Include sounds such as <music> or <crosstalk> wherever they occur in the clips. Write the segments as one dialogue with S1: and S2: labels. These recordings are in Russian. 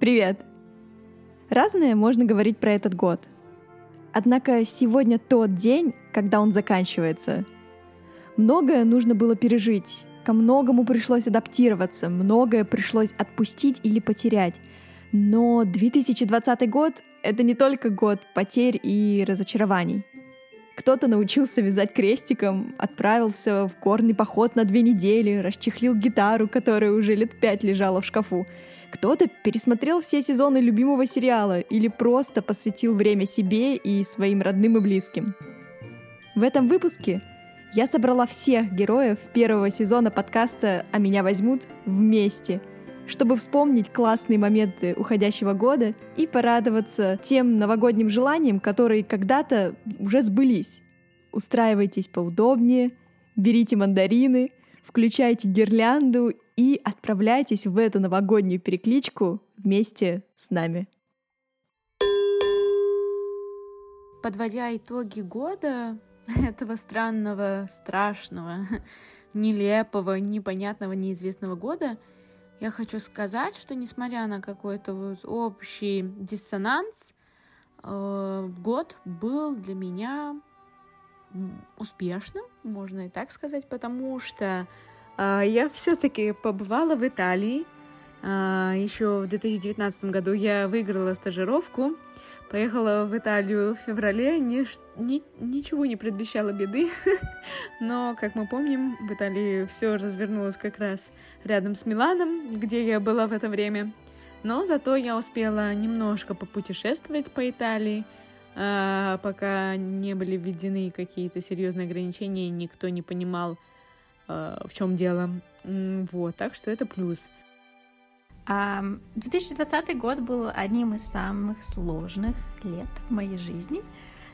S1: Привет! Разное можно говорить про этот год. Однако сегодня тот день, когда он заканчивается. Многое нужно было пережить, ко многому пришлось адаптироваться, многое пришлось отпустить или потерять. Но 2020 год — это не только год потерь и разочарований. Кто-то научился вязать крестиком, отправился в горный поход на две недели, расчехлил гитару, которая уже лет пять лежала в шкафу. Кто-то пересмотрел все сезоны любимого сериала или просто посвятил время себе и своим родным и близким. В этом выпуске я собрала всех героев первого сезона подкаста «А меня возьмут» вместе — чтобы вспомнить классные моменты уходящего года и порадоваться тем новогодним желаниям, которые когда-то уже сбылись. Устраивайтесь поудобнее, берите мандарины, включайте гирлянду и отправляйтесь в эту новогоднюю перекличку вместе с нами.
S2: Подводя итоги года, <laughs> этого странного, страшного, <laughs> нелепого, непонятного, неизвестного года — я хочу сказать, что несмотря на какой-то вот общий диссонанс, э, год был для меня успешным, можно и так сказать, потому что э, я все-таки побывала в Италии. Э, еще в 2019 году я выиграла стажировку Поехала в Италию в феврале, ни, ни, ничего не предвещало беды, <laughs> но, как мы помним, в Италии все развернулось как раз рядом с Миланом, где я была в это время. Но зато я успела немножко попутешествовать по Италии, а, пока не были введены какие-то серьезные ограничения, никто не понимал, а, в чем дело. Вот, так что это плюс.
S3: 2020 год был одним из самых сложных лет в моей жизни,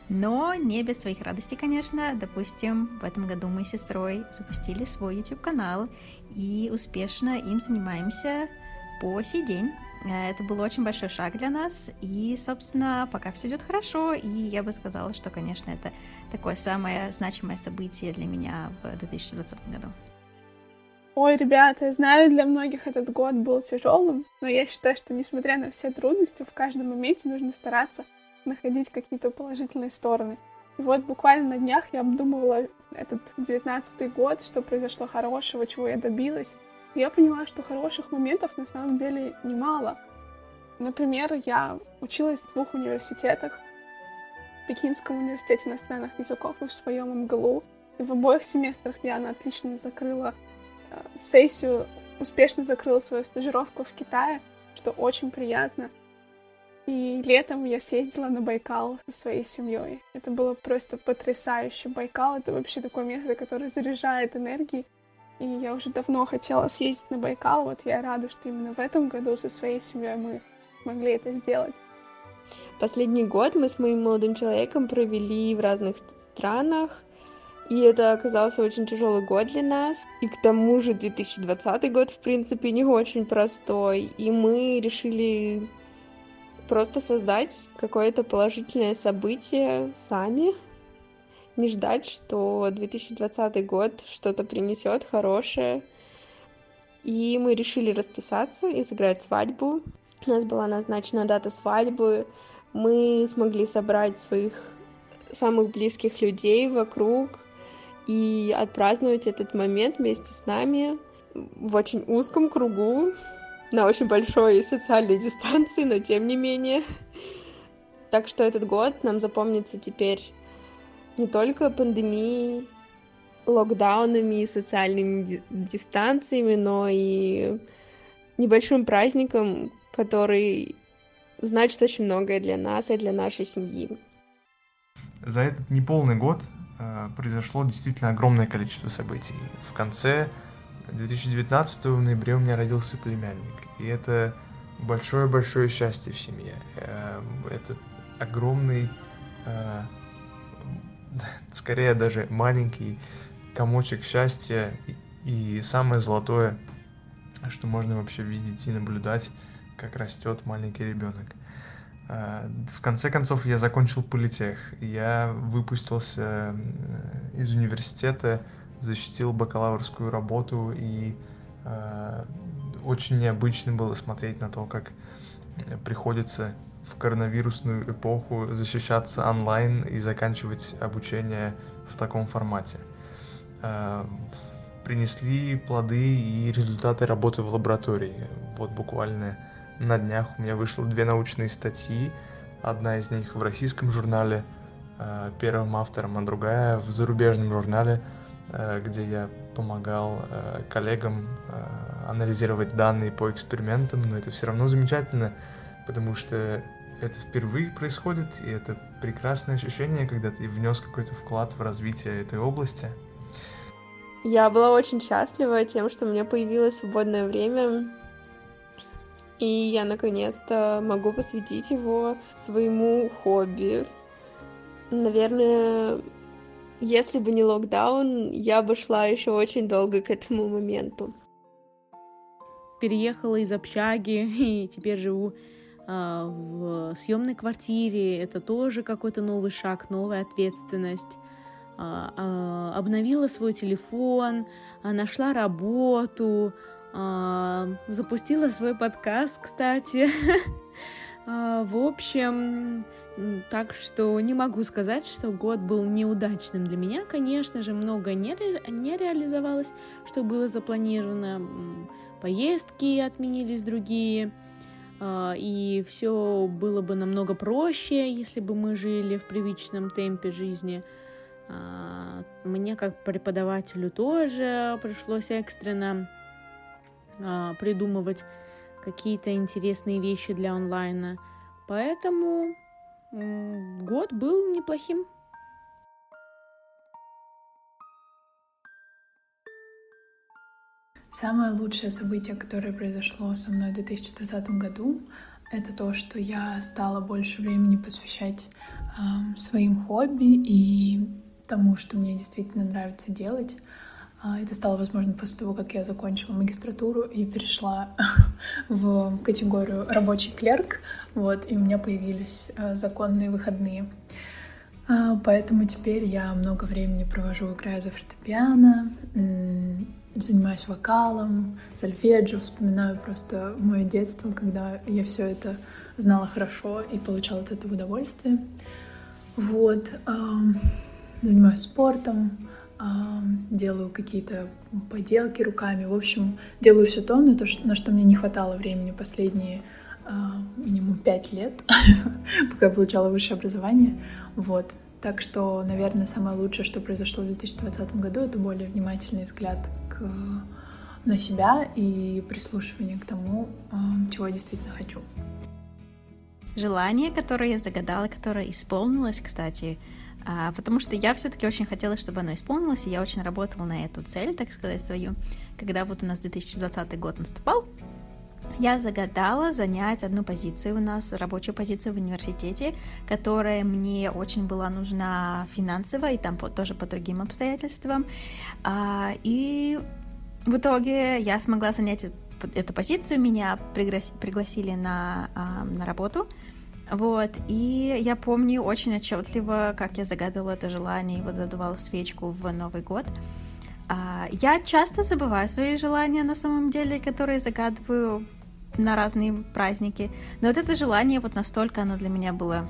S3: но не без своих радостей, конечно. Допустим, в этом году мы с сестрой запустили свой YouTube-канал и успешно им занимаемся по сей день. Э, это был очень большой шаг для нас, и, собственно, пока все идет хорошо, и я бы сказала, что, конечно, это такое самое значимое событие для меня в 2020 году.
S4: Ой, ребята, знаю, для многих этот год был тяжелым, но я считаю, что несмотря на все трудности, в каждом моменте нужно стараться находить какие-то положительные стороны. И вот буквально на днях я обдумывала этот девятнадцатый год, что произошло хорошего, чего я добилась. Я поняла, что хороших моментов на самом деле немало. Например, я училась в двух университетах. В Пекинском университете иностранных языков и в своем МГЛУ. И в обоих семестрах я на отлично закрыла сессию, успешно закрыла свою стажировку в Китае, что очень приятно. И летом я съездила на Байкал со своей семьей. Это было просто потрясающе. Байкал — это вообще такое место, которое заряжает энергией. И я уже давно хотела съездить на Байкал. Вот я рада, что именно в этом году со своей семьей мы могли это сделать.
S5: Последний год мы с моим молодым человеком провели в разных странах. И это оказался очень тяжелый год для нас. И к тому же 2020 год, в принципе, не очень простой. И мы решили просто создать какое-то положительное событие сами. Не ждать, что 2020 год что-то принесет хорошее. И мы решили расписаться и сыграть свадьбу. У нас была назначена дата свадьбы. Мы смогли собрать своих самых близких людей вокруг и отпраздновать этот момент вместе с нами в очень узком кругу, на очень большой социальной <laughs> дистанции, но тем не менее. Так что этот год нам запомнится теперь не только пандемией, локдаунами и социальными дистанциями, но и небольшим праздником, который значит очень многое для нас и для нашей семьи.
S6: За этот неполный год Э, произошло действительно огромное количество событий. В конце 2019 в ноябре у меня родился племянник. И это большое-большое счастье в семье. Э, это огромный, э, <laughs> скорее даже маленький комочек счастья. И самое золотое, что можно вообще видеть и наблюдать, как растет маленький ребенок. А, в конце концов, я закончил политех. Я выпустился из университета, защитил бакалаврскую работу, и э, очень необычно было смотреть на то, как приходится в коронавирусную эпоху защищаться онлайн и заканчивать обучение в таком формате. Э, принесли плоды и результаты работы в лаборатории. Вот буквально на днях у меня вышло две научные статьи. Одна из них в российском журнале э, первым автором, а другая в зарубежном журнале, э, где я помогал коллегам анализировать данные по экспериментам, но это все равно замечательно, потому что это впервые происходит, и это прекрасное ощущение, когда ты внес какой-то вклад в развитие этой области.
S5: Я была очень счастлива тем, что у меня появилось свободное время, и я наконец-то могу посвятить его своему хобби. Наверное, если бы не локдаун, я бы шла еще очень долго к этому моменту.
S2: Переехала из общаги <laughs> и теперь живу в съемной квартире, это тоже какой-то новый шаг, новая ответственность. А, а, обновила свой телефон, нашла работу, запустила свой подкаст, кстати. <laughs> В общем, так что не могу сказать, что год был неудачным для меня. Конечно же, много не, ре- не реализовалось, что было запланировано. Поездки отменились другие. А, и все было бы намного проще, если бы мы жили в привычном темпе жизни. А, мне как преподавателю тоже пришлось экстренно а, придумывать какие-то интересные вещи для онлайна. Поэтому год был неплохим.
S7: Самое лучшее событие, которое произошло со мной в 2020 году, это то, что я стала больше времени посвящать э, своим хобби и тому, что мне действительно нравится делать. Э, это стало возможно после того, как я закончила магистратуру и перешла <laughs> в категорию рабочий клерк. Вот, и у меня появились э, законные выходные. Поэтому теперь я много времени провожу, играя за фортепиано, занимаюсь вокалом, сольфеджио, вспоминаю просто мое детство, когда я все это знала хорошо и получала от этого удовольствие. Вот. Занимаюсь спортом, делаю какие-то поделки руками. В общем, делаю все то, на, то, на что мне не хватало времени последние минимум пять лет, <laughs> пока я получала высшее образование. Вот. Так что, наверное, самое лучшее, что произошло в 2020 году, это более внимательный взгляд к, на себя и прислушивание к тому, э, чего я действительно хочу.
S3: Желание, которое я загадала, которое исполнилось, кстати, а, потому что я все-таки очень хотела, чтобы оно исполнилось, и я очень работала на эту цель, так сказать, свою. Когда вот у нас 2020 год наступал, я загадала занять одну позицию у нас, рабочую позицию в университете, которая мне очень была нужна финансово и там тоже по другим обстоятельствам. А, и в итоге я смогла занять эту позицию, меня пригласили на, а, на работу. Вот, и я помню очень отчетливо, как я загадывала это желание и вот задувала свечку в Новый год. А, я часто забываю свои желания на самом деле, которые загадываю на разные праздники. Но вот это желание вот настолько оно для меня было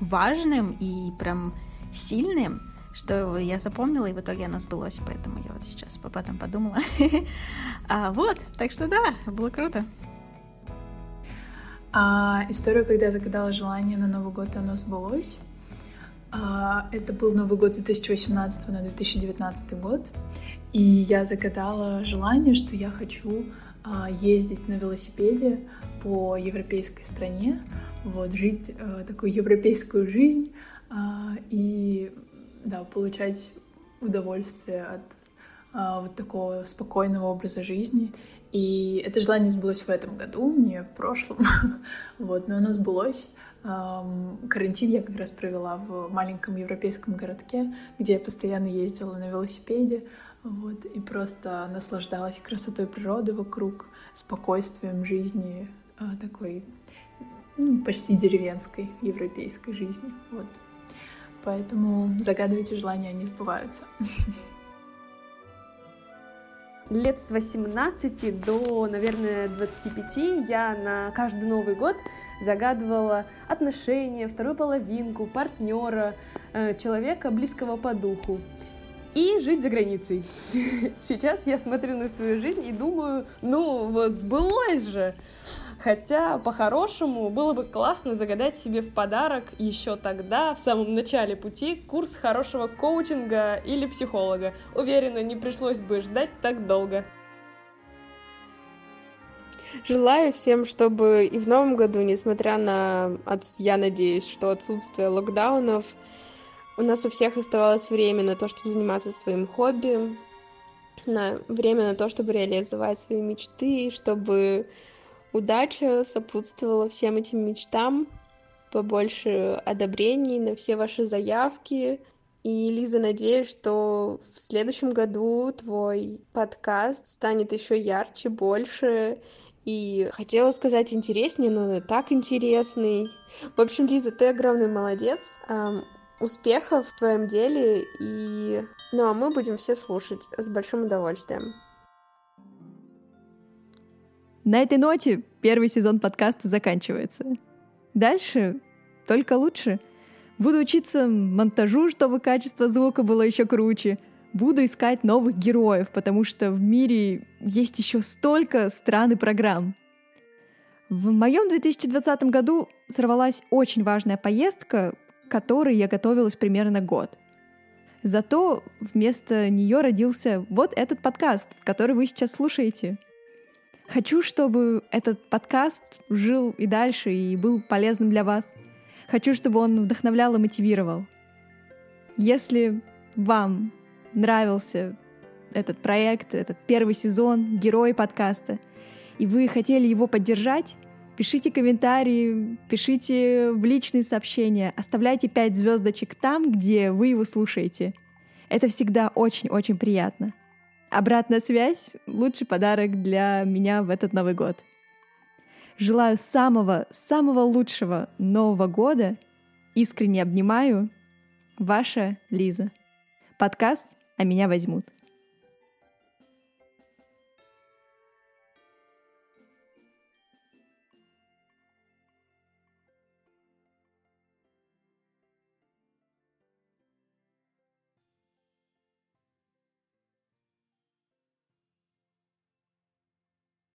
S3: важным и прям сильным, что я запомнила, и в итоге оно сбылось, поэтому я вот сейчас об этом подумала. <laughs> а, вот, так что да, было круто.
S7: А историю, когда я загадала желание на Новый год, оно сбылось. А, это был Новый год с 2018 на 2019 год. И я загадала желание, что я хочу ездить на велосипеде по европейской стране, вот, жить э, такую европейскую жизнь э, и да, получать удовольствие от э, вот такого спокойного образа жизни. И это желание сбылось в этом году, не в прошлом, <laughs> вот, но оно сбылось. Карантин я как раз провела в маленьком европейском городке, где я постоянно ездила на велосипеде, вот, и просто наслаждалась красотой природы вокруг, спокойствием жизни, а, такой ну, почти деревенской европейской жизни. Вот. Поэтому загадывайте желания, они сбываются.
S8: лет с 18 до, наверное, 25 я на каждый Новый год загадывала отношения, вторую половинку, партнера, э, человека близкого по духу и жить за границей. <laughs> Сейчас я смотрю на свою жизнь и думаю, ну вот сбылось же. Хотя, по-хорошему, было бы классно загадать себе в подарок еще тогда, в самом начале пути, курс хорошего коучинга или психолога. Уверена, не пришлось бы ждать так долго.
S5: Желаю всем, чтобы и в новом году, несмотря на, я надеюсь, что отсутствие локдаунов, у нас у всех оставалось время на то, чтобы заниматься своим хобби, на время на то, чтобы реализовать свои мечты, чтобы удача сопутствовала всем этим мечтам, побольше одобрений на все ваши заявки. И, Лиза, надеюсь, что в следующем году твой подкаст станет еще ярче, больше. И хотела сказать интереснее, но так интересный. В общем, Лиза, ты огромный молодец. Успехов в твоем деле. И... Ну, а мы будем все слушать с большим удовольствием.
S1: На этой ноте первый сезон подкаста заканчивается. Дальше только лучше. Буду учиться монтажу, чтобы качество звука было еще круче. Буду искать новых героев, потому что в мире есть еще столько стран и программ. В моем 2020 году сорвалась очень важная поездка, которой я готовилась примерно год. Зато вместо нее родился вот этот подкаст, который вы сейчас слушаете — Хочу, чтобы этот подкаст жил и дальше и был полезным для вас. Хочу, чтобы он вдохновлял и мотивировал. Если вам нравился этот проект, этот первый сезон, герой подкаста, и вы хотели его поддержать, пишите комментарии, пишите в личные сообщения, оставляйте 5 звездочек там, где вы его слушаете. Это всегда очень-очень приятно. Обратная связь — лучший подарок для меня в этот Новый год. Желаю самого-самого лучшего Нового года. Искренне обнимаю. Ваша Лиза. Подкаст «А меня возьмут».